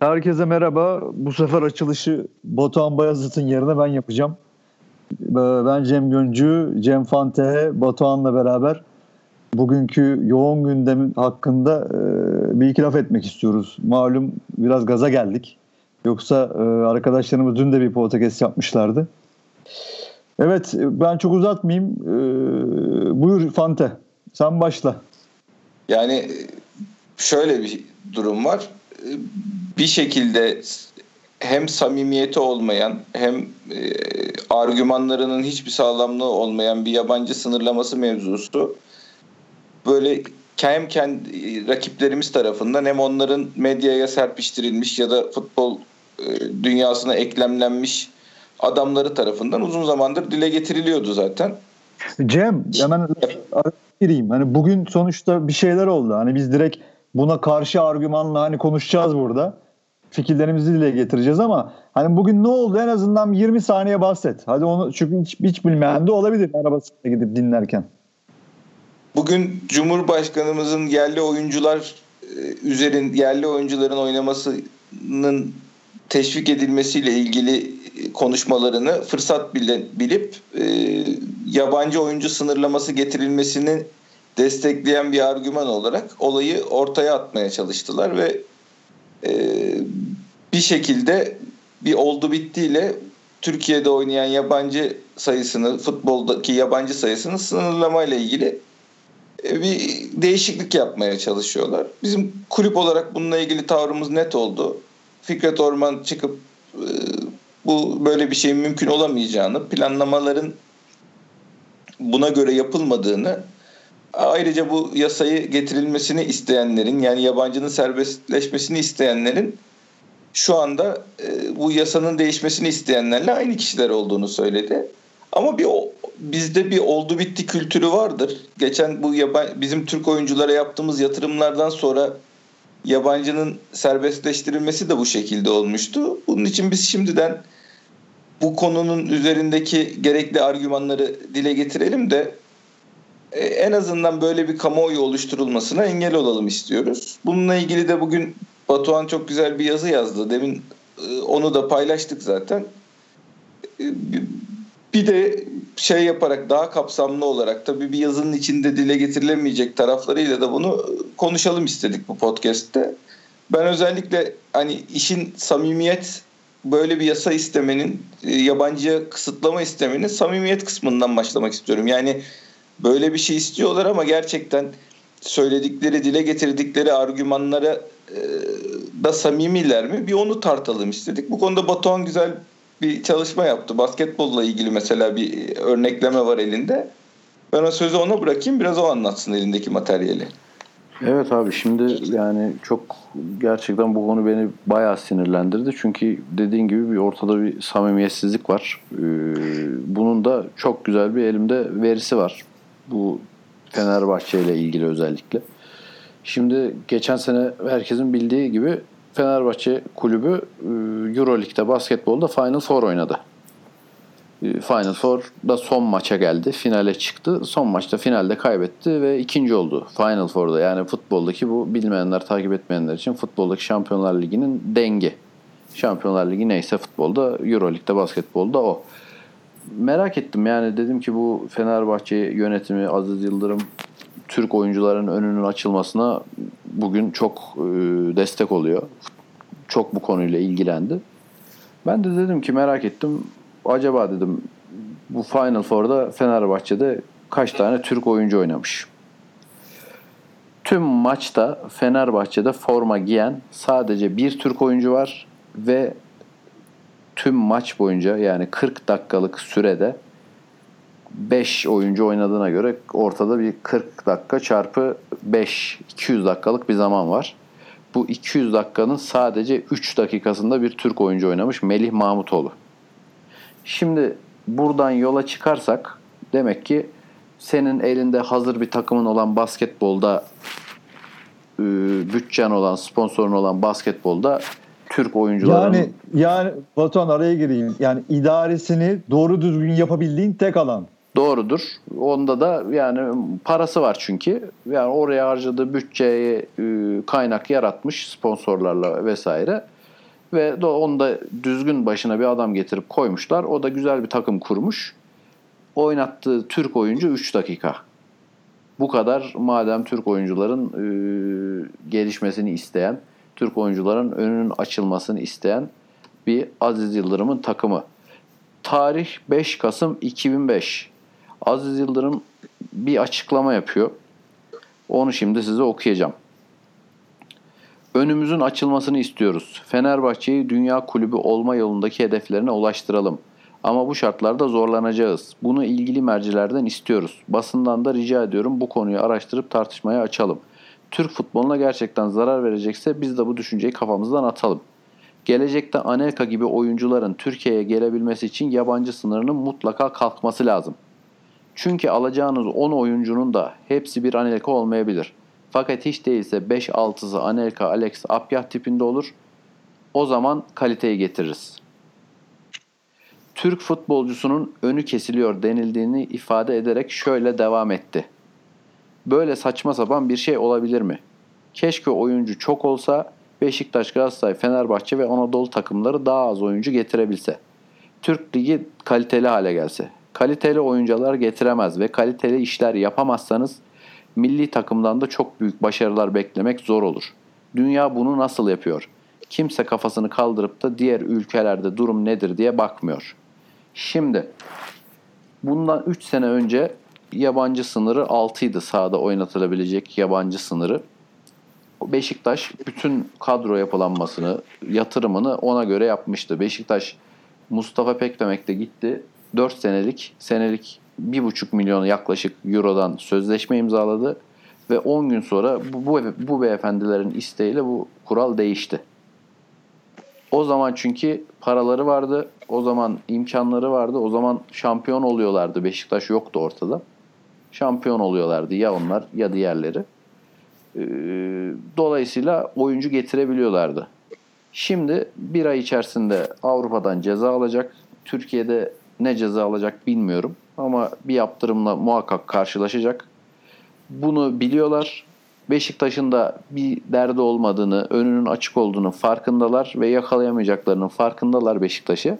Herkese merhaba. Bu sefer açılışı Batuhan Bayazıt'ın yerine ben yapacağım. Ee, ben Cem Göncü, Cem Fante, Batuhan'la beraber bugünkü yoğun gündemin hakkında e, bir iki laf etmek istiyoruz. Malum biraz gaza geldik. Yoksa e, arkadaşlarımız dün de bir podcast yapmışlardı. Evet ben çok uzatmayayım. E, buyur Fante sen başla. Yani şöyle bir durum var bir şekilde hem samimiyeti olmayan hem e, argümanlarının hiçbir sağlamlığı olmayan bir yabancı sınırlaması mevzusu böyle hem kendi rakiplerimiz tarafından hem onların medyaya serpiştirilmiş ya da futbol e, dünyasına eklemlenmiş adamları tarafından uzun zamandır dile getiriliyordu zaten. Cem hemen gireyim. Hani bugün sonuçta bir şeyler oldu. Hani biz direkt buna karşı argümanla hani konuşacağız burada. Fikirlerimizi dile getireceğiz ama hani bugün ne oldu en azından 20 saniye bahset. Hadi onu çünkü hiç, hiç bilmeyen de olabilir arabasına gidip dinlerken. Bugün Cumhurbaşkanımızın yerli oyuncular e, üzerin yerli oyuncuların oynamasının teşvik edilmesiyle ilgili konuşmalarını fırsat bilip e, yabancı oyuncu sınırlaması getirilmesini destekleyen bir argüman olarak olayı ortaya atmaya çalıştılar ve e, bir şekilde bir oldu bittiyle Türkiye'de oynayan yabancı sayısını futboldaki yabancı sayısını sınırlamayla ilgili e, bir değişiklik yapmaya çalışıyorlar. Bizim kulüp olarak bununla ilgili tavrımız net oldu. Fikret Orman çıkıp e, bu böyle bir şeyin mümkün olamayacağını, planlamaların buna göre yapılmadığını Ayrıca bu yasayı getirilmesini isteyenlerin yani yabancının serbestleşmesini isteyenlerin şu anda e, bu yasanın değişmesini isteyenlerle aynı kişiler olduğunu söyledi. Ama bir bizde bir oldu bitti kültürü vardır. Geçen bu yaban, bizim Türk oyunculara yaptığımız yatırımlardan sonra yabancının serbestleştirilmesi de bu şekilde olmuştu. Bunun için biz şimdiden bu konunun üzerindeki gerekli argümanları dile getirelim de en azından böyle bir kamuoyu oluşturulmasına engel olalım istiyoruz. Bununla ilgili de bugün Batuhan çok güzel bir yazı yazdı. Demin e, onu da paylaştık zaten. E, bir de şey yaparak daha kapsamlı olarak tabii bir yazının içinde dile getirilemeyecek taraflarıyla da bunu konuşalım istedik bu podcast'te. Ben özellikle hani işin samimiyet böyle bir yasa istemenin yabancıya kısıtlama istemenin samimiyet kısmından başlamak istiyorum. Yani böyle bir şey istiyorlar ama gerçekten söyledikleri, dile getirdikleri argümanlara e, da samimiler mi? Bir onu tartalım istedik. Bu konuda Batuhan güzel bir çalışma yaptı. Basketbolla ilgili mesela bir örnekleme var elinde. Ben o sözü ona bırakayım biraz o anlatsın elindeki materyali. Evet abi şimdi yani çok gerçekten bu konu beni bayağı sinirlendirdi. Çünkü dediğin gibi bir ortada bir samimiyetsizlik var. Ee, bunun da çok güzel bir elimde verisi var. Bu Fenerbahçe ile ilgili özellikle. Şimdi geçen sene herkesin bildiği gibi Fenerbahçe kulübü e, Euroleague'de basketbolda Final Four oynadı. E, Final Four'da son maça geldi. Finale çıktı. Son maçta finalde kaybetti ve ikinci oldu Final Four'da. Yani futboldaki bu bilmeyenler, takip etmeyenler için futboldaki Şampiyonlar Ligi'nin dengi. Şampiyonlar Ligi neyse futbolda, Euroleague'de basketbolda o merak ettim yani dedim ki bu Fenerbahçe yönetimi Aziz Yıldırım Türk oyuncuların önünün açılmasına bugün çok e, destek oluyor. Çok bu konuyla ilgilendi. Ben de dedim ki merak ettim. Acaba dedim bu Final Four'da Fenerbahçe'de kaç tane Türk oyuncu oynamış? Tüm maçta Fenerbahçe'de forma giyen sadece bir Türk oyuncu var ve tüm maç boyunca yani 40 dakikalık sürede 5 oyuncu oynadığına göre ortada bir 40 dakika çarpı 5 200 dakikalık bir zaman var. Bu 200 dakikanın sadece 3 dakikasında bir Türk oyuncu oynamış Melih Mahmutoğlu. Şimdi buradan yola çıkarsak demek ki senin elinde hazır bir takımın olan basketbolda bütçen olan, sponsorun olan basketbolda Türk oyuncuların... Yani, yani Batuhan araya gireyim. Yani idaresini doğru düzgün yapabildiğin tek alan. Doğrudur. Onda da yani parası var çünkü. Yani oraya harcadığı bütçeye kaynak yaratmış sponsorlarla vesaire. Ve onu da düzgün başına bir adam getirip koymuşlar. O da güzel bir takım kurmuş. Oynattığı Türk oyuncu 3 dakika. Bu kadar madem Türk oyuncuların e, gelişmesini isteyen, Türk oyuncuların önünün açılmasını isteyen bir Aziz Yıldırım'ın takımı. Tarih 5 Kasım 2005. Aziz Yıldırım bir açıklama yapıyor. Onu şimdi size okuyacağım. Önümüzün açılmasını istiyoruz. Fenerbahçe'yi dünya kulübü olma yolundaki hedeflerine ulaştıralım. Ama bu şartlarda zorlanacağız. Bunu ilgili mercilerden istiyoruz. Basından da rica ediyorum bu konuyu araştırıp tartışmaya açalım. Türk futboluna gerçekten zarar verecekse biz de bu düşünceyi kafamızdan atalım. Gelecekte Anelka gibi oyuncuların Türkiye'ye gelebilmesi için yabancı sınırının mutlaka kalkması lazım. Çünkü alacağınız 10 oyuncunun da hepsi bir Anelka olmayabilir. Fakat hiç değilse 5-6'sı Anelka, Alex, Apyah tipinde olur. O zaman kaliteyi getiririz. Türk futbolcusunun önü kesiliyor denildiğini ifade ederek şöyle devam etti. Böyle saçma sapan bir şey olabilir mi? Keşke oyuncu çok olsa Beşiktaş, Galatasaray, Fenerbahçe ve Anadolu takımları daha az oyuncu getirebilse. Türk Ligi kaliteli hale gelse. Kaliteli oyuncular getiremez ve kaliteli işler yapamazsanız milli takımdan da çok büyük başarılar beklemek zor olur. Dünya bunu nasıl yapıyor? Kimse kafasını kaldırıp da diğer ülkelerde durum nedir diye bakmıyor. Şimdi bundan 3 sene önce yabancı sınırı 6 idi sahada oynatılabilecek yabancı sınırı. Beşiktaş bütün kadro yapılanmasını, yatırımını ona göre yapmıştı. Beşiktaş Mustafa Pekdemek de gitti. 4 senelik, senelik 1,5 milyon yaklaşık eurodan sözleşme imzaladı. Ve 10 gün sonra bu, bu, bu beyefendilerin isteğiyle bu kural değişti. O zaman çünkü paraları vardı, o zaman imkanları vardı, o zaman şampiyon oluyorlardı. Beşiktaş yoktu ortada. Şampiyon oluyorlardı ya onlar ya diğerleri. Ee, dolayısıyla oyuncu getirebiliyorlardı. Şimdi bir ay içerisinde Avrupa'dan ceza alacak. Türkiye'de ne ceza alacak bilmiyorum. Ama bir yaptırımla muhakkak karşılaşacak. Bunu biliyorlar. Beşiktaş'ın da bir derdi olmadığını, önünün açık olduğunu farkındalar ve yakalayamayacaklarının farkındalar Beşiktaş'ı.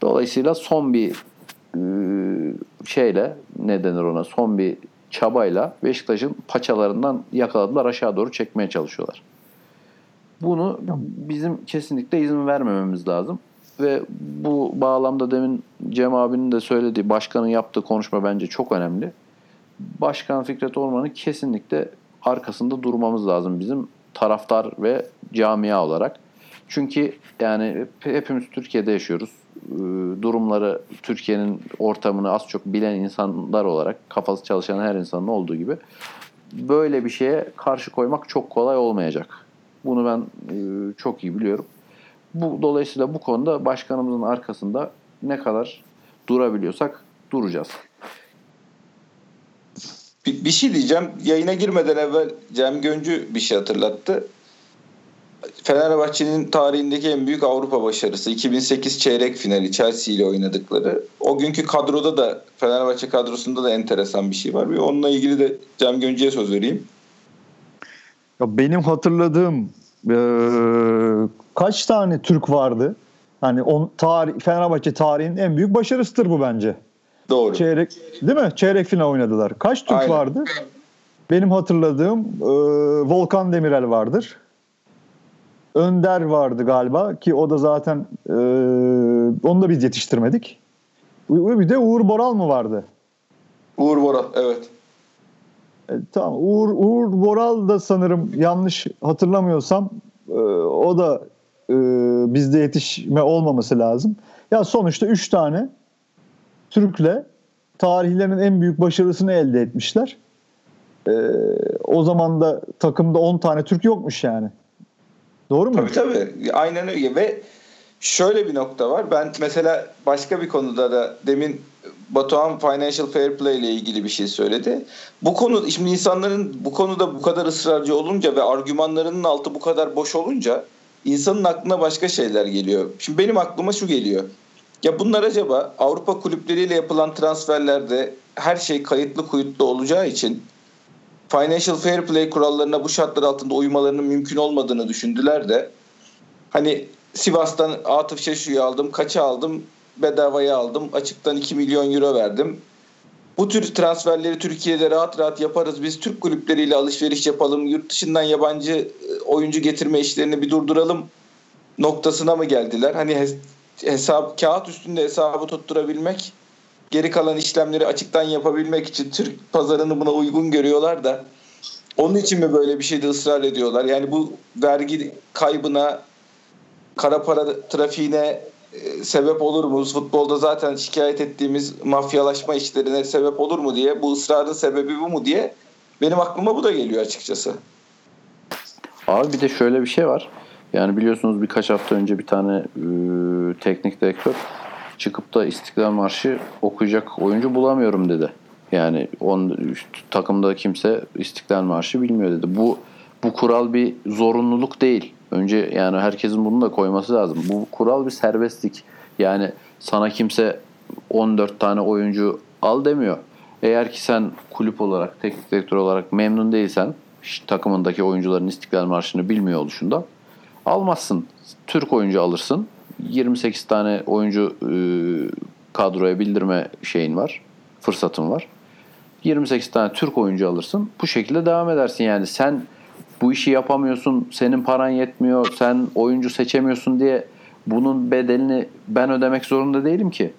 Dolayısıyla son bir şeyle ne denir ona son bir çabayla Beşiktaş'ın paçalarından yakaladılar aşağı doğru çekmeye çalışıyorlar. Bunu bizim kesinlikle izin vermememiz lazım. Ve bu bağlamda demin Cem abinin de söylediği başkanın yaptığı konuşma bence çok önemli. Başkan Fikret Orman'ın kesinlikle arkasında durmamız lazım bizim taraftar ve camia olarak. Çünkü yani hepimiz Türkiye'de yaşıyoruz. Durumları Türkiye'nin ortamını az çok bilen insanlar olarak kafası çalışan her insanın olduğu gibi böyle bir şeye karşı koymak çok kolay olmayacak. Bunu ben çok iyi biliyorum. Bu dolayısıyla bu konuda başkanımızın arkasında ne kadar durabiliyorsak duracağız. Bir, bir şey diyeceğim. Yayına girmeden evvel Cem Göncü bir şey hatırlattı. Fenerbahçe'nin tarihindeki en büyük Avrupa başarısı 2008 çeyrek finali Chelsea ile oynadıkları. O günkü kadroda da Fenerbahçe kadrosunda da enteresan bir şey var. Bir onunla ilgili de Cem Göncü'ye söz vereyim. Ya benim hatırladığım e, kaç tane Türk vardı? Hani on, tarih, Fenerbahçe tarihinin en büyük başarısıdır bu bence. Doğru. Çeyrek değil mi? Çeyrek final oynadılar. Kaç Türk Aynen. vardı? Benim hatırladığım e, Volkan Demirel vardır. Önder vardı galiba ki o da zaten e, onu da biz yetiştirmedik. Bir de Uğur Boral mı vardı? Uğur Boral evet. E, tamam Uğur, Uğur Boral da sanırım yanlış hatırlamıyorsam e, o da e, bizde yetişme olmaması lazım. Ya sonuçta 3 tane Türk'le tarihlerinin en büyük başarısını elde etmişler. E, o zaman da takımda 10 tane Türk yokmuş yani. Doğru mu? Tabii tabii. Aynen öyle. Ve şöyle bir nokta var. Ben mesela başka bir konuda da demin Batuhan Financial Fair Play ile ilgili bir şey söyledi. Bu konu şimdi insanların bu konuda bu kadar ısrarcı olunca ve argümanlarının altı bu kadar boş olunca insanın aklına başka şeyler geliyor. Şimdi benim aklıma şu geliyor. Ya bunlar acaba Avrupa kulüpleriyle yapılan transferlerde her şey kayıtlı kuyutlu olacağı için Financial Fair Play kurallarına bu şartlar altında uymalarının mümkün olmadığını düşündüler de hani Sivas'tan Atıf Şeşu'yu aldım. Kaça aldım? Bedavaya aldım. Açıktan 2 milyon euro verdim. Bu tür transferleri Türkiye'de rahat rahat yaparız. Biz Türk kulüpleriyle alışveriş yapalım. Yurt dışından yabancı e, oyuncu getirme işlerini bir durduralım noktasına mı geldiler? Hani hesap kağıt üstünde hesabı tutturabilmek, geri kalan işlemleri açıktan yapabilmek için Türk pazarını buna uygun görüyorlar da onun için mi böyle bir şeyde ısrar ediyorlar? Yani bu vergi kaybına, kara para trafiğine e, sebep olur mu? Futbolda zaten şikayet ettiğimiz mafyalaşma işlerine sebep olur mu diye, bu ısrarın sebebi bu mu diye benim aklıma bu da geliyor açıkçası. Abi bir de şöyle bir şey var. Yani biliyorsunuz birkaç hafta önce bir tane e, teknik direktör çıkıp da İstiklal Marşı okuyacak oyuncu bulamıyorum dedi. Yani on, takımda kimse İstiklal Marşı bilmiyor dedi. Bu bu kural bir zorunluluk değil. Önce yani herkesin bunu da koyması lazım. Bu kural bir serbestlik. Yani sana kimse 14 tane oyuncu al demiyor. Eğer ki sen kulüp olarak, teknik direktör olarak memnun değilsen takımındaki oyuncuların İstiklal Marşı'nı bilmiyor oluşunda almazsın. Türk oyuncu alırsın. 28 tane oyuncu e, kadroya bildirme şeyin var. Fırsatın var. 28 tane Türk oyuncu alırsın. Bu şekilde devam edersin. Yani sen bu işi yapamıyorsun, senin paran yetmiyor, sen oyuncu seçemiyorsun diye bunun bedelini ben ödemek zorunda değilim ki.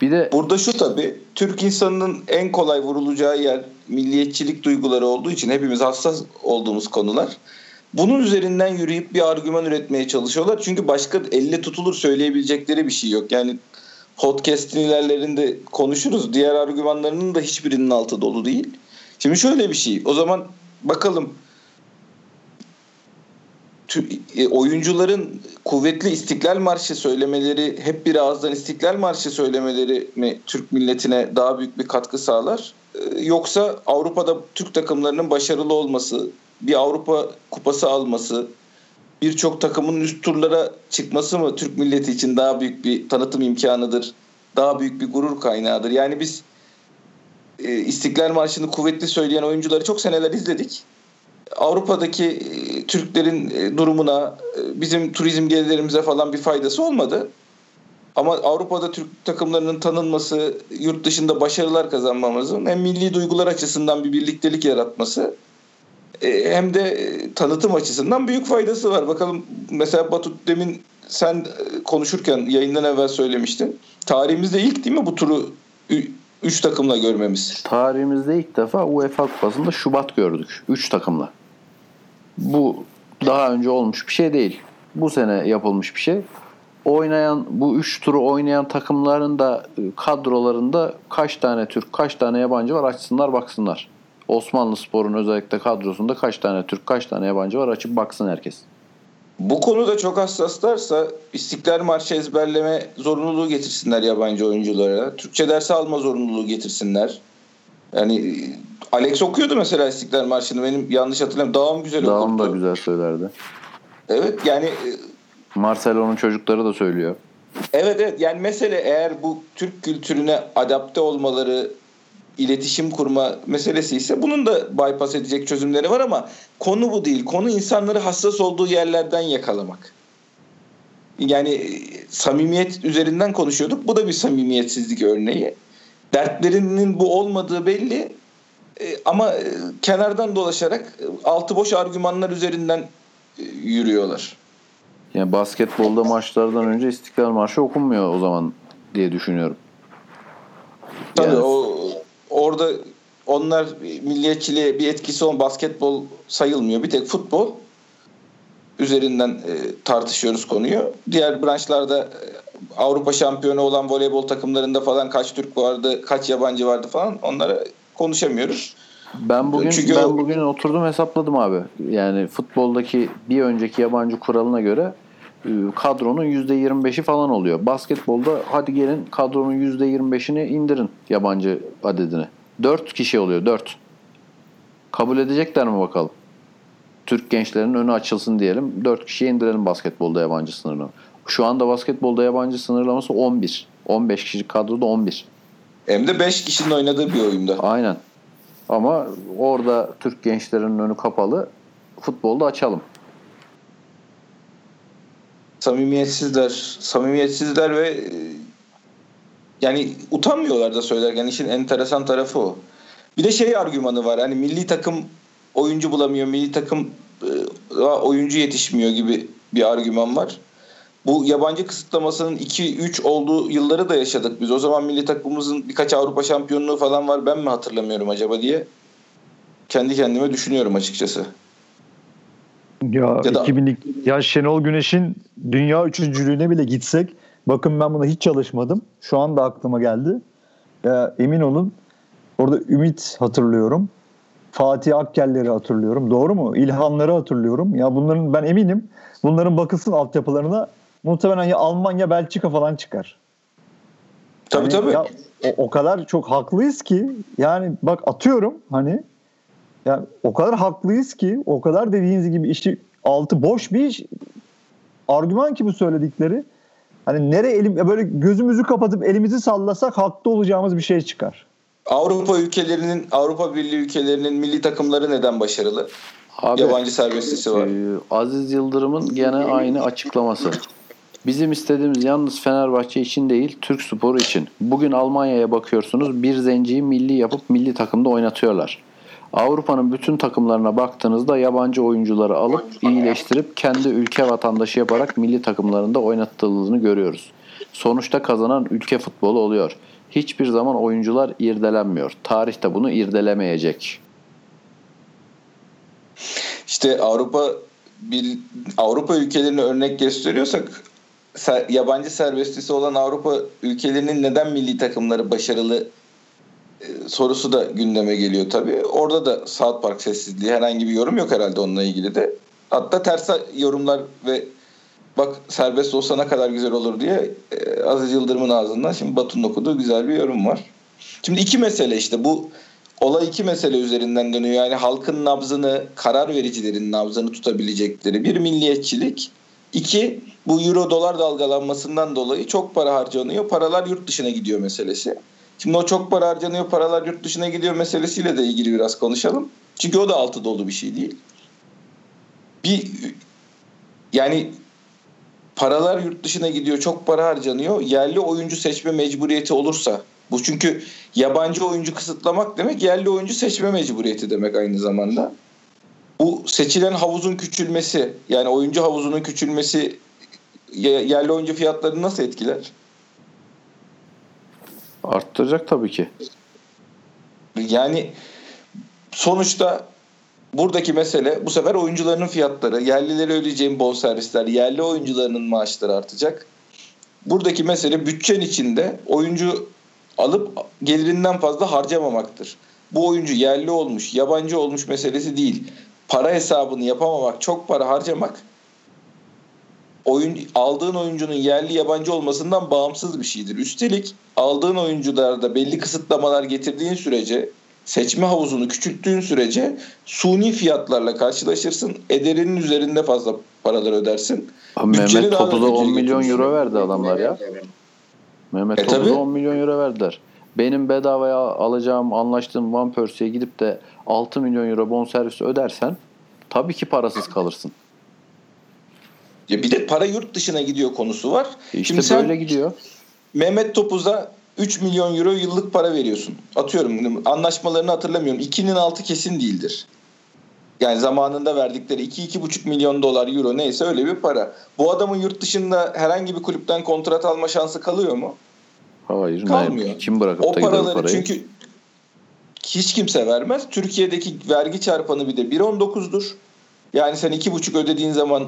Bir de burada şu tabii Türk insanının en kolay vurulacağı yer milliyetçilik duyguları olduğu için hepimiz hassas olduğumuz konular. Bunun üzerinden yürüyüp bir argüman üretmeye çalışıyorlar. Çünkü başka elle tutulur söyleyebilecekleri bir şey yok. Yani podcast'in ilerlerinde konuşuruz. Diğer argümanlarının da hiçbirinin altı dolu değil. Şimdi şöyle bir şey. O zaman bakalım e, oyuncuların kuvvetli İstiklal Marşı söylemeleri hep bir ağızdan İstiklal Marşı söylemeleri mi Türk milletine daha büyük bir katkı sağlar? E, yoksa Avrupa'da Türk takımlarının başarılı olması, bir Avrupa kupası alması, birçok takımın üst turlara çıkması mı Türk milleti için daha büyük bir tanıtım imkanıdır? Daha büyük bir gurur kaynağıdır. Yani biz e, İstiklal Marşı'nı kuvvetli söyleyen oyuncuları çok seneler izledik. Avrupa'daki e, Türklerin e, durumuna, e, bizim turizm gelirlerimize falan bir faydası olmadı. Ama Avrupa'da Türk takımlarının tanınması, yurt dışında başarılar kazanmamızın hem milli duygular açısından bir birliktelik yaratması hem de tanıtım açısından büyük faydası var. Bakalım mesela Batu demin sen konuşurken yayından evvel söylemiştin. Tarihimizde ilk değil mi bu turu 3 takımla görmemiz? Tarihimizde ilk defa UEFA Kupası'nda Şubat gördük. 3 takımla. Bu daha önce olmuş bir şey değil. Bu sene yapılmış bir şey. Oynayan bu 3 turu oynayan takımların da e, kadrolarında kaç tane Türk, kaç tane yabancı var açsınlar baksınlar. Osmanlı Spor'un özellikle kadrosunda kaç tane Türk, kaç tane yabancı var açıp baksın herkes. Bu konuda çok hassaslarsa İstiklal Marşı ezberleme zorunluluğu getirsinler yabancı oyunculara. Türkçe dersi alma zorunluluğu getirsinler. Yani Alex okuyordu mesela İstiklal Marşı'nı benim yanlış hatırlamıyorum. Dağım güzel Dağım okudu. da güzel söylerdi. Evet yani e, Marcelo'nun çocukları da söylüyor. Evet evet yani mesele eğer bu Türk kültürüne adapte olmaları iletişim kurma meselesi ise bunun da bypass edecek çözümleri var ama konu bu değil. Konu insanları hassas olduğu yerlerden yakalamak. Yani samimiyet üzerinden konuşuyorduk. Bu da bir samimiyetsizlik örneği. Dertlerinin bu olmadığı belli. E, ama e, kenardan dolaşarak e, altı boş argümanlar üzerinden yürüyorlar. Yani basketbolda maçlardan önce İstiklal Marşı okunmuyor o zaman diye düşünüyorum. Tabii yani... o orada onlar milliyetçiliğe bir etkisi olan basketbol sayılmıyor. Bir tek futbol üzerinden e, tartışıyoruz konuyu. Diğer branşlarda e, Avrupa şampiyonu olan voleybol takımlarında falan kaç Türk vardı, kaç yabancı vardı falan onlara konuşamıyoruz. Ben bugün Çünkü ben bugün oturdum hesapladım abi. Yani futboldaki bir önceki yabancı kuralına göre kadronun %25'i falan oluyor. Basketbolda hadi gelin kadronun %25'ini indirin yabancı adedine. 4 kişi oluyor 4. Kabul edecekler mi bakalım? Türk gençlerinin önü açılsın diyelim. 4 kişiye indirelim basketbolda yabancı sınırını. Şu anda basketbolda yabancı sınırlaması 11. 15 kişilik kadroda 11. Hem de 5 kişinin oynadığı bir oyunda. Aynen. Ama orada Türk gençlerinin önü kapalı. Futbolda açalım. Samimiyetsizler. Samimiyetsizler ve e, yani utanmıyorlar da söylerken işin enteresan tarafı o. Bir de şey argümanı var. Hani milli takım oyuncu bulamıyor, milli takım e, oyuncu yetişmiyor gibi bir argüman var. Bu yabancı kısıtlamasının 2-3 olduğu yılları da yaşadık biz. O zaman milli takımımızın birkaç Avrupa şampiyonluğu falan var. Ben mi hatırlamıyorum acaba diye kendi kendime düşünüyorum açıkçası. Ya, Ya da- 2000'lik ya Şenol Güneş'in dünya üçüncülüğüne bile gitsek bakın ben buna hiç çalışmadım. Şu anda aklıma geldi. Ya, emin olun orada Ümit hatırlıyorum. Fatih Akkelleri hatırlıyorum. Doğru mu? İlhanları hatırlıyorum. Ya bunların ben eminim bunların bakılsın altyapılarına muhtemelen ya Almanya, Belçika falan çıkar. Tabii Hani tabii. ya o, o kadar çok haklıyız ki yani bak atıyorum hani ya o kadar haklıyız ki o kadar dediğiniz gibi işi altı boş bir iş argüman ki bu söyledikleri. Hani nereye elim ya böyle gözümüzü kapatıp elimizi sallasak haklı olacağımız bir şey çıkar. Avrupa ülkelerinin, Avrupa Birliği ülkelerinin milli takımları neden başarılı? Abi, Yabancı serbestlisi var. Ee, Aziz Yıldırım'ın gene aynı açıklaması. Bizim istediğimiz yalnız Fenerbahçe için değil, Türk sporu için. Bugün Almanya'ya bakıyorsunuz, bir zenciyi milli yapıp milli takımda oynatıyorlar. Avrupa'nın bütün takımlarına baktığınızda yabancı oyuncuları alıp iyileştirip kendi ülke vatandaşı yaparak milli takımlarında oynatıldığını görüyoruz. Sonuçta kazanan ülke futbolu oluyor. Hiçbir zaman oyuncular irdelenmiyor. Tarih de bunu irdelemeyecek. İşte Avrupa bir Avrupa ülkelerine örnek gösteriyorsak yabancı serbestlisi olan Avrupa ülkelerinin neden milli takımları başarılı sorusu da gündeme geliyor tabii. Orada da South Park sessizliği herhangi bir yorum yok herhalde onunla ilgili de. Hatta ters yorumlar ve bak serbest olsa ne kadar güzel olur diye e, Aziz Yıldırım'ın ağzından şimdi Batu'nun okuduğu güzel bir yorum var. Şimdi iki mesele işte bu olay iki mesele üzerinden dönüyor. Yani halkın nabzını, karar vericilerin nabzını tutabilecekleri bir milliyetçilik. İki, bu euro dolar dalgalanmasından dolayı çok para harcanıyor. Paralar yurt dışına gidiyor meselesi. Şimdi o çok para harcanıyor, paralar yurt dışına gidiyor meselesiyle de ilgili biraz konuşalım. Çünkü o da altı dolu bir şey değil. Bir yani paralar yurt dışına gidiyor, çok para harcanıyor. Yerli oyuncu seçme mecburiyeti olursa bu çünkü yabancı oyuncu kısıtlamak demek yerli oyuncu seçme mecburiyeti demek aynı zamanda. Bu seçilen havuzun küçülmesi yani oyuncu havuzunun küçülmesi ye- yerli oyuncu fiyatlarını nasıl etkiler? Arttıracak tabii ki. Yani sonuçta buradaki mesele bu sefer oyuncuların fiyatları, yerlileri ödeyeceğin bol servisler, yerli oyuncularının maaşları artacak. Buradaki mesele bütçen içinde oyuncu alıp gelirinden fazla harcamamaktır. Bu oyuncu yerli olmuş, yabancı olmuş meselesi değil. Para hesabını yapamamak, çok para harcamak oyun aldığın oyuncunun yerli yabancı olmasından bağımsız bir şeydir. Üstelik aldığın oyuncularda belli kısıtlamalar getirdiğin sürece seçme havuzunu küçülttüğün sürece suni fiyatlarla karşılaşırsın. Ederinin üzerinde fazla paralar ödersin. Abi Mehmet Topuz'a 10 öteye milyon euro verdi adamlar ya. Mehmet E, Topuz'a tabii. 10 milyon euro verdiler. Benim bedavaya alacağım, anlaştığım Van Persie'ye gidip de 6 milyon euro bonservis ödersen tabii ki parasız kalırsın. Ya bir de para yurt dışına gidiyor konusu var. E İşte Şimdi sen böyle gidiyor. Mehmet Topuz'a 3 milyon euro yıllık para veriyorsun. Atıyorum anlaşmalarını hatırlamıyorum. 2'nin altı kesin değildir. Yani zamanında verdikleri 2-2,5 milyon dolar euro neyse öyle bir para. Bu adamın yurt dışında herhangi bir kulüpten kontrat alma şansı kalıyor mu? Hayır. Kalmıyor. ne- Kim bırakıp O da paraları parayı? çünkü hiç kimse vermez. Türkiye'deki vergi çarpanı bir de 1.19'dur. Yani sen 2,5 ödediğin zaman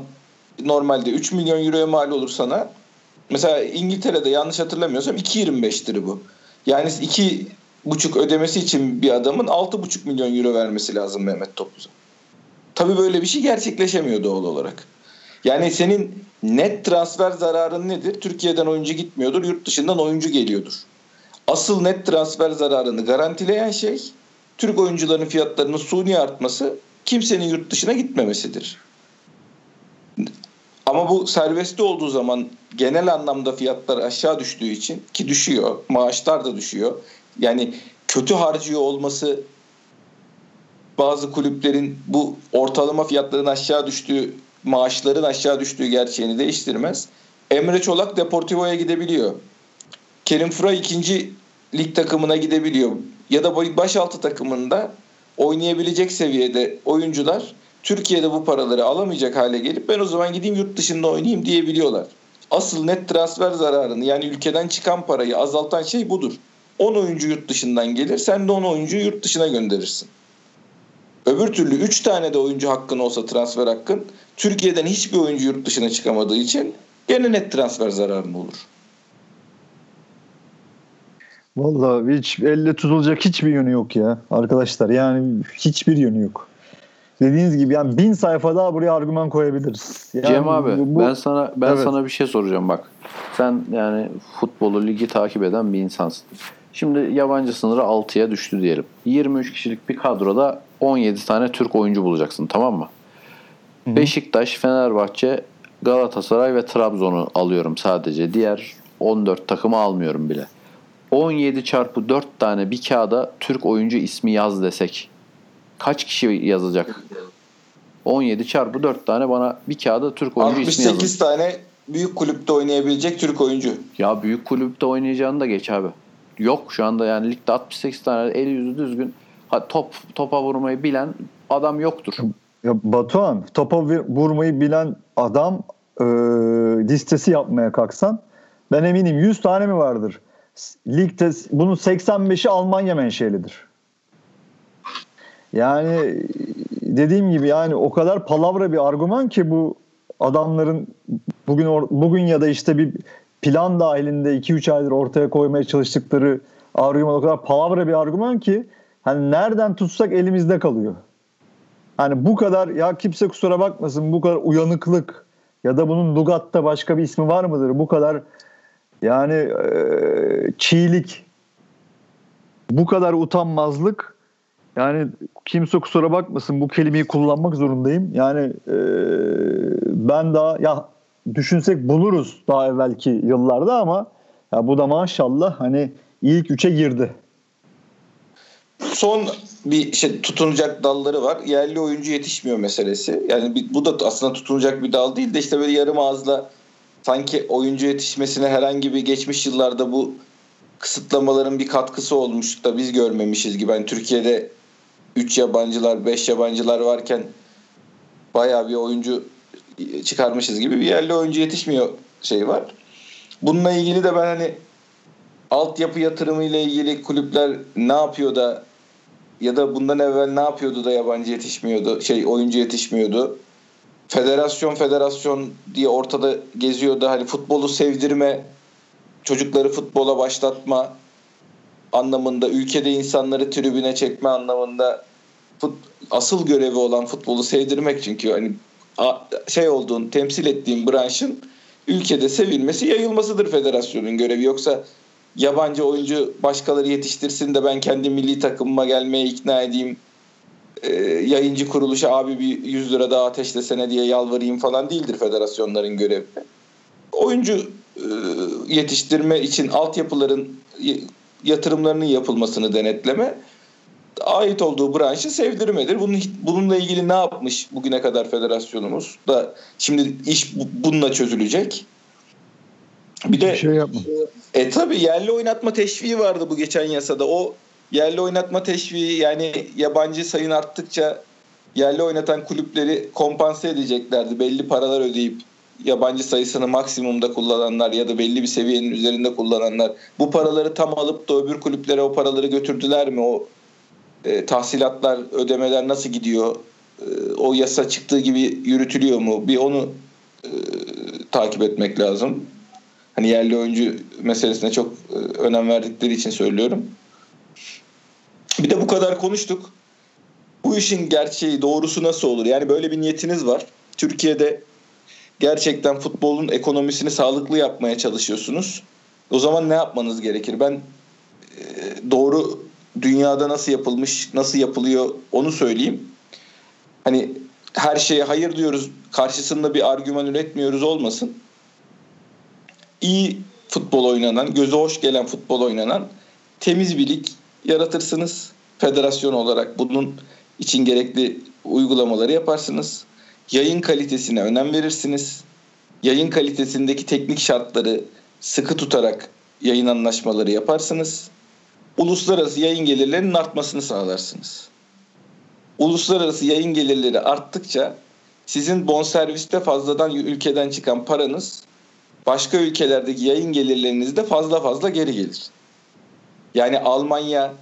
normalde 3 milyon euroya mal olur sana. Mesela İngiltere'de yanlış hatırlamıyorsam 2.25'tir bu. Yani 2,5 ödemesi için bir adamın 6,5 milyon euro vermesi lazım Mehmet Topuz'a. Tabii böyle bir şey gerçekleşemiyor doğal olarak. Yani senin net transfer zararın nedir? Türkiye'den oyuncu gitmiyordur, yurt dışından oyuncu geliyordur. Asıl net transfer zararını garantileyen şey Türk oyuncuların fiyatlarının suni artması, kimsenin yurt dışına gitmemesidir. Ama bu serbestte olduğu zaman genel anlamda fiyatlar aşağı düştüğü için ki düşüyor, maaşlar da düşüyor. Yani kötü harcıyor olması bazı kulüplerin bu ortalama fiyatların aşağı düştüğü maaşların aşağı düştüğü gerçeğini değiştirmez. Emre Çolak Deportivo'ya gidebiliyor. Kerim Fıra ikinci lig takımına gidebiliyor. Ya da başaltı takımında oynayabilecek seviyede oyuncular Türkiye'de bu paraları alamayacak hale gelip ben o zaman gideyim yurt dışında oynayayım diyebiliyorlar. Asıl net transfer zararını yani ülkeden çıkan parayı azaltan şey budur. 10 oyuncu yurt dışından gelir sen de 10 oyuncuyu yurt dışına gönderirsin. Öbür türlü 3 tane de oyuncu hakkın olsa transfer hakkın Türkiye'den hiçbir oyuncu yurt dışına çıkamadığı için gene net transfer zararın olur. Vallahi hiç elle tutulacak hiçbir yönü yok ya arkadaşlar. Yani hiçbir yönü yok. Dediğiniz gibi yani bin sayfa daha buraya argüman koyabiliriz. Yani Cem abi bu- ben sana ben Evet. sana bir şey soracağım bak. Sen yani futbolu ligi takip eden bir insansın. Şimdi yabancı sınırı 6'ya düştü diyelim. 23 kişilik bir kadroda 17 tane Türk oyuncu bulacaksın tamam mı? Beşiktaş, Fenerbahçe, Galatasaray ve Trabzon'u alıyorum sadece. Diğer 14 takımı almıyorum bile. 17 çarpı 4 tane bir kağıda Türk oyuncu ismi yaz desek. Kaç kişi yazacak? 17 çarpı 4 tane bana bir kağıda Türk oyuncu ismi yazın. 68 tane büyük kulüpte oynayabilecek Türk oyuncu. Ya büyük kulüpte oynayacağını da geç abi. Yok şu anda yani ligde 68 tane eli yüzü düzgün ha, top topa vurmayı bilen adam yoktur. Ya Batuhan topa vir- vurmayı bilen adam e, listesi yapmaya kalksan ben eminim 100 tane mi vardır? Ligde bunun 85'i Almanya menşelidir. Yani dediğim gibi yani o kadar palavra bir argüman ki bu adamların bugün bugün ya da işte bir plan dahilinde 2-3 aydır ortaya koymaya çalıştıkları argüman o kadar palavra bir argüman ki hani nereden tutsak elimizde kalıyor. Hani bu kadar ya kimse kusura bakmasın bu kadar uyanıklık ya da bunun Lugat'ta başka bir ismi var mıdır? Bu kadar yani eee, çiğlik bu kadar utanmazlık yani kimse kusura bakmasın bu kelimeyi kullanmak zorundayım. Yani eee, ben daha ya düşünsek buluruz daha evvelki yıllarda ama ya bu da maşallah hani ilk üçe girdi. Son bir şey tutunacak dalları var. Yerli oyuncu yetişmiyor meselesi. Yani bir- bu da aslında tutunacak bir dal değil de işte böyle yarım ağızla sanki oyuncu yetişmesine herhangi bir geçmiş yıllarda bu kısıtlamaların bir katkısı olmuş da biz görmemişiz gibi. Yani Türkiye'de 3 yabancılar, 5 yabancılar varken bayağı bir oyuncu çıkarmışız gibi bir yerli oyuncu yetişmiyor şey var. Bununla ilgili de ben hani altyapı yatırımı ile ilgili kulüpler ne yapıyor da ya da bundan evvel ne yapıyordu da yabancı yetişmiyordu, şey oyuncu yetişmiyordu. Federasyon federasyon diye ortada geziyordu. Hani futbolu sevdirme, çocukları futbola başlatma anlamında, ülkede insanları tribüne çekme anlamında fut, asıl görevi olan futbolu sevdirmek çünkü hani şey olduğun, temsil ettiğin branşın ülkede sevilmesi, yayılmasıdır federasyonun görevi. Yoksa yabancı oyuncu başkaları yetiştirsin de ben kendi milli takımıma gelmeye ikna edeyim. Ee, yayıncı kuruluşa abi bir 100 lira daha ateşlesene diye yalvarayım falan değildir federasyonların görevi. Oyuncu e, yetiştirme için altyapıların yatırımlarının yapılmasını denetleme ait olduğu branşı sevdirmedir. Bunun, bununla ilgili ne yapmış bugüne kadar federasyonumuz da şimdi iş bu- bununla çözülecek. Bir de Bir şey yapma. e tabi yerli oynatma teşviği vardı bu geçen yasada. O yerli oynatma teşviği yani yabancı sayın arttıkça yerli oynatan kulüpleri kompanse edeceklerdi. Belli paralar ödeyip yabancı sayısını maksimumda kullananlar ya da belli bir seviyenin üzerinde kullananlar bu paraları tam alıp da öbür kulüplere o paraları götürdüler mi? O e, tahsilatlar, ödemeler nasıl gidiyor? E, o yasa çıktığı gibi yürütülüyor mu? Bir onu e, takip etmek lazım. Hani yerli oyuncu meselesine çok e, önem verdikleri için söylüyorum. Bir de bu kadar konuştuk. Bu işin gerçeği, doğrusu nasıl olur? Yani böyle bir niyetiniz var. Türkiye'de gerçekten futbolun ekonomisini sağlıklı yapmaya çalışıyorsunuz. O zaman ne yapmanız gerekir? Ben e, doğru dünyada nasıl yapılmış, nasıl yapılıyor onu söyleyeyim. Hani her şeye hayır diyoruz, karşısında bir argüman üretmiyoruz olmasın. İyi futbol oynanan, göze hoş gelen futbol oynanan temiz bir lig yaratırsınız. Federasyon olarak bunun için gerekli uygulamaları yaparsınız. Yayın kalitesine önem verirsiniz. Yayın kalitesindeki teknik şartları sıkı tutarak yayın anlaşmaları yaparsınız. Uluslararası yayın gelirlerinin artmasını sağlarsınız. Uluslararası yayın gelirleri arttıkça sizin bonserviste fazladan ülkeden çıkan paranız başka ülkelerdeki yayın gelirlerinizde fazla fazla geri gelir. Yani Almanya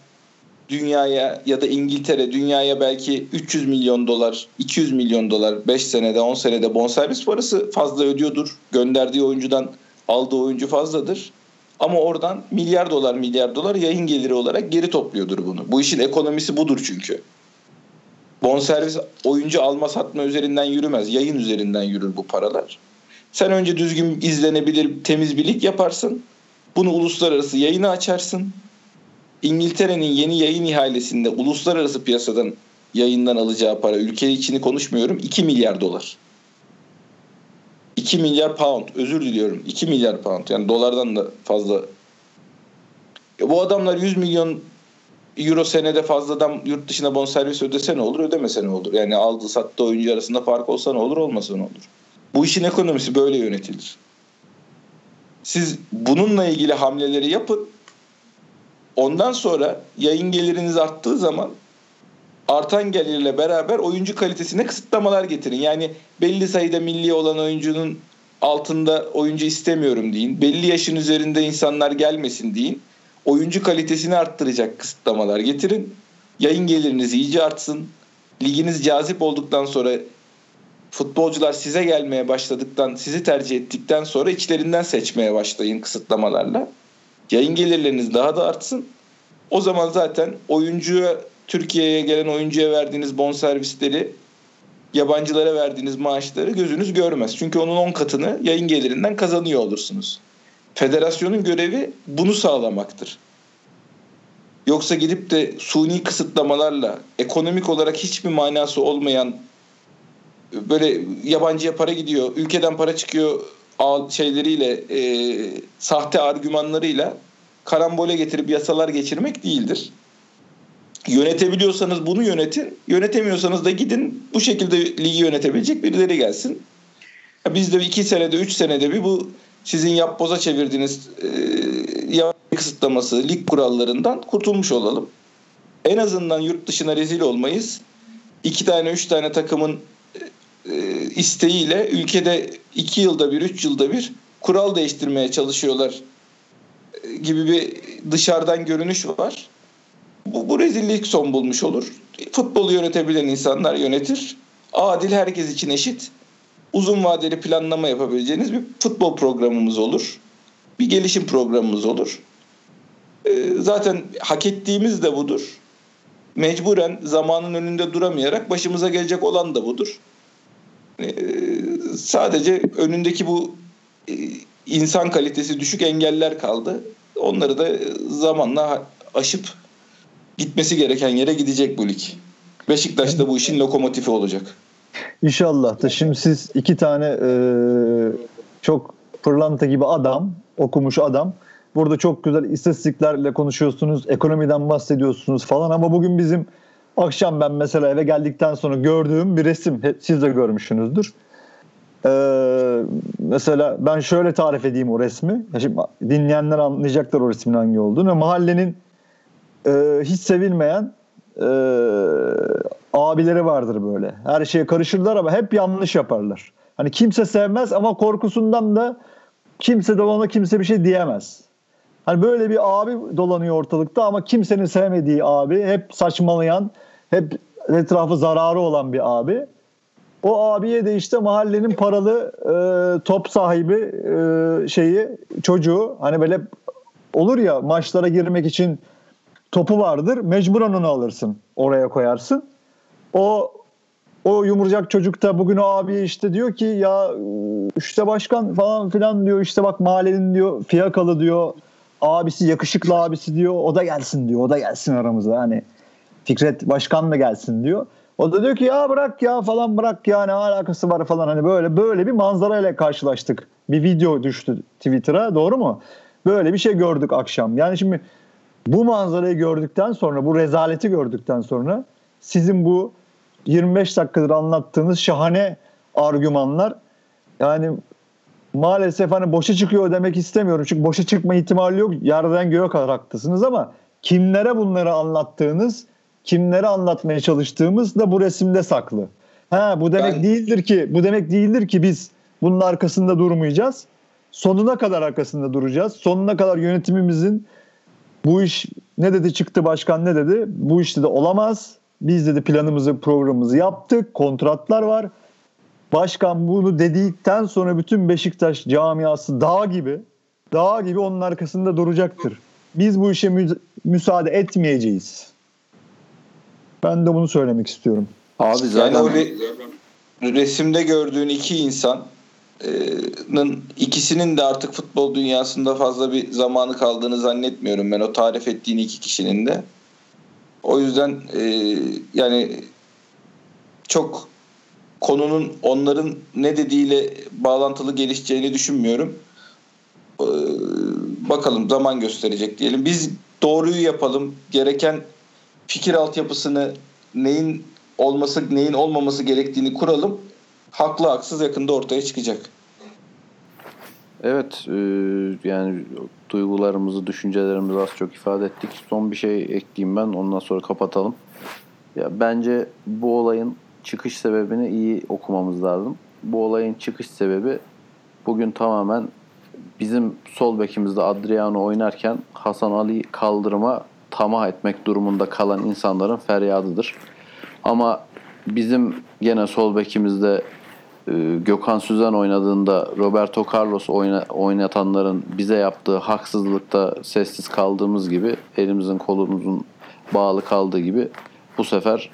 dünyaya ya da İngiltere dünyaya belki 300 milyon dolar, 200 milyon dolar 5 senede 10 senede bonservis parası fazla ödüyordur. Gönderdiği oyuncudan aldığı oyuncu fazladır. Ama oradan milyar dolar milyar dolar yayın geliri olarak geri topluyordur bunu. Bu işin ekonomisi budur çünkü. Bonservis oyuncu alma satma üzerinden yürümez. Yayın üzerinden yürür bu paralar. Sen önce düzgün izlenebilir temiz bir lig yaparsın. Bunu uluslararası yayına açarsın. İngiltere'nin yeni yayın ihalesinde uluslararası piyasadan yayından alacağı para ülke içini konuşmuyorum 2 milyar dolar. 2 milyar pound özür diliyorum 2 milyar pound yani dolardan da fazla. Ya bu adamlar 100 milyon euro senede fazladan yurt dışına bonservis ödese ne olur ödemese ne olur. Yani aldığı sattığı oyuncu arasında fark olsa ne olur olmasa ne olur. Bu işin ekonomisi böyle yönetilir. Siz bununla ilgili hamleleri yapın. Ondan sonra yayın geliriniz arttığı zaman artan gelirle beraber oyuncu kalitesine kısıtlamalar getirin. Yani belli sayıda milli olan oyuncunun altında oyuncu istemiyorum deyin. Belli yaşın üzerinde insanlar gelmesin deyin. Oyuncu kalitesini arttıracak kısıtlamalar getirin. Yayın geliriniz iyice artsın. Liginiz cazip olduktan sonra futbolcular size gelmeye başladıktan, sizi tercih ettikten sonra içlerinden seçmeye başlayın kısıtlamalarla. Yayın gelirleriniz daha da artsın. O zaman zaten oyuncuya Türkiye'ye gelen oyuncuya verdiğiniz bonservisleri yabancılara verdiğiniz maaşları gözünüz görmez. Çünkü onun 10 katını yayın gelirinden kazanıyor olursunuz. Federasyonun görevi bunu sağlamaktır. Yoksa gidip de suni kısıtlamalarla ekonomik olarak hiçbir manası olmayan böyle yabancıya para gidiyor, ülkeden para çıkıyor şeyleriyle e, sahte argümanlarıyla karambole getirip yasalar geçirmek değildir. Yönetebiliyorsanız bunu yönetin. Yönetemiyorsanız da gidin bu şekilde ligi yönetebilecek birileri gelsin. Biz de iki senede, üç senede bir bu sizin yapboza çevirdiğiniz e, kısıtlaması, lig kurallarından kurtulmuş olalım. En azından yurt dışına rezil olmayız. İki tane, üç tane takımın e, isteğiyle ülkede iki yılda bir, üç yılda bir kural değiştirmeye çalışıyorlar e, gibi bir dışarıdan görünüş var. Bu, bu rezillik son bulmuş olur. Futbolu yönetebilen insanlar yönetir. Adil herkes için eşit. Uzun vadeli planlama yapabileceğiniz bir futbol programımız olur. Bir gelişim programımız olur. Ee, zaten hak ettiğimiz de budur. Mecburen zamanın önünde duramayarak başımıza gelecek olan da budur. Ee, sadece önündeki bu e, insan kalitesi düşük engeller kaldı. Onları da zamanla aşıp gitmesi gereken yere gidecek bu lig. Beşiktaş da bu işin lokomotifi olacak. İnşallah da şimdi siz iki tane e, çok pırlanta gibi adam, okumuş adam. Burada çok güzel istatistiklerle konuşuyorsunuz, ekonomiden bahsediyorsunuz falan ama bugün bizim akşam ben mesela eve geldikten sonra gördüğüm bir resim. Siz de görmüşsünüzdür. Ee, mesela ben şöyle tarif edeyim o resmi. Şimdi dinleyenler anlayacaklar o resmin hangi olduğunu. Mahallenin e, hiç sevilmeyen e, abileri vardır böyle. Her şeye karışırlar ama hep yanlış yaparlar. Hani kimse sevmez ama korkusundan da kimse de ona kimse bir şey diyemez. Hani böyle bir abi dolanıyor ortalıkta ama kimsenin sevmediği abi, hep saçmalayan, hep etrafı zararı olan bir abi. O abiye de işte mahallenin paralı e, top sahibi e, şeyi çocuğu hani böyle olur ya maçlara girmek için topu vardır. Mecburen onu alırsın. Oraya koyarsın. O o yumurcak çocuk da bugün o abi işte diyor ki ya işte başkan falan filan diyor işte bak mahallenin diyor fiyakalı diyor abisi yakışıklı abisi diyor o da gelsin diyor o da gelsin aramıza hani Fikret Başkan da gelsin diyor. O da diyor ki ya bırak ya falan bırak ya ne alakası var falan hani böyle böyle bir manzarayla karşılaştık. Bir video düştü Twitter'a doğru mu? Böyle bir şey gördük akşam. Yani şimdi bu manzarayı gördükten sonra bu rezaleti gördükten sonra sizin bu 25 dakikadır anlattığınız şahane argümanlar yani maalesef hani boşa çıkıyor demek istemiyorum. Çünkü boşa çıkma ihtimali yok. Yerden göğe kadar haklısınız ama kimlere bunları anlattığınız, kimlere anlatmaya çalıştığımız da bu resimde saklı. Ha bu demek Ben- değildir ki bu demek değildir ki biz bunun arkasında durmayacağız. Sonuna kadar arkasında duracağız. Sonuna kadar yönetimimizin bu iş ne dedi çıktı başkan ne dedi? Bu iş dedi olamaz. Biz dedi planımızı programımızı yaptık. Kontratlar var. Başkan bunu dedikten sonra bütün Beşiktaş camiası dağ gibi dağ gibi onun arkasında duracaktır. Biz bu işe mü- müsaade etmeyeceğiz. Ben de bunu söylemek istiyorum. Abi Yani zaten o re- resimde gördüğün iki insanın ikisinin de artık futbol dünyasında fazla bir zamanı kaldığını zannetmiyorum ben o tarif ettiğin iki kişinin de. O yüzden e, yani çok konunun onların ne dediğiyle bağlantılı gelişeceğini düşünmüyorum. E, bakalım zaman gösterecek diyelim. Biz doğruyu yapalım. Gereken fikir altyapısını neyin olması neyin olmaması gerektiğini kuralım. Haklı haksız yakında ortaya çıkacak. Evet e, yani duygularımızı, düşüncelerimizi az çok ifade ettik. Son bir şey ekleyeyim ben ondan sonra kapatalım. Ya bence bu olayın çıkış sebebini iyi okumamız lazım. Bu olayın çıkış sebebi bugün tamamen bizim sol bekimizde Adriano oynarken Hasan Ali kaldırıma tamah etmek durumunda kalan insanların feryadıdır. Ama bizim gene sol bekimizde e, Gökhan Süzen oynadığında Roberto Carlos oyna, oynatanların bize yaptığı haksızlıkta sessiz kaldığımız gibi elimizin kolumuzun bağlı kaldığı gibi bu sefer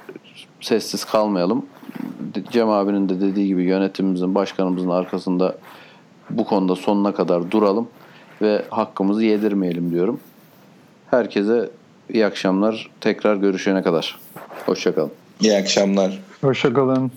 sessiz kalmayalım. Cem abinin de dediği gibi yönetimimizin, başkanımızın arkasında bu konuda sonuna kadar duralım ve hakkımızı yedirmeyelim diyorum. Herkese iyi akşamlar. Tekrar görüşene kadar. Hoşçakalın. İyi akşamlar. Hoşçakalın.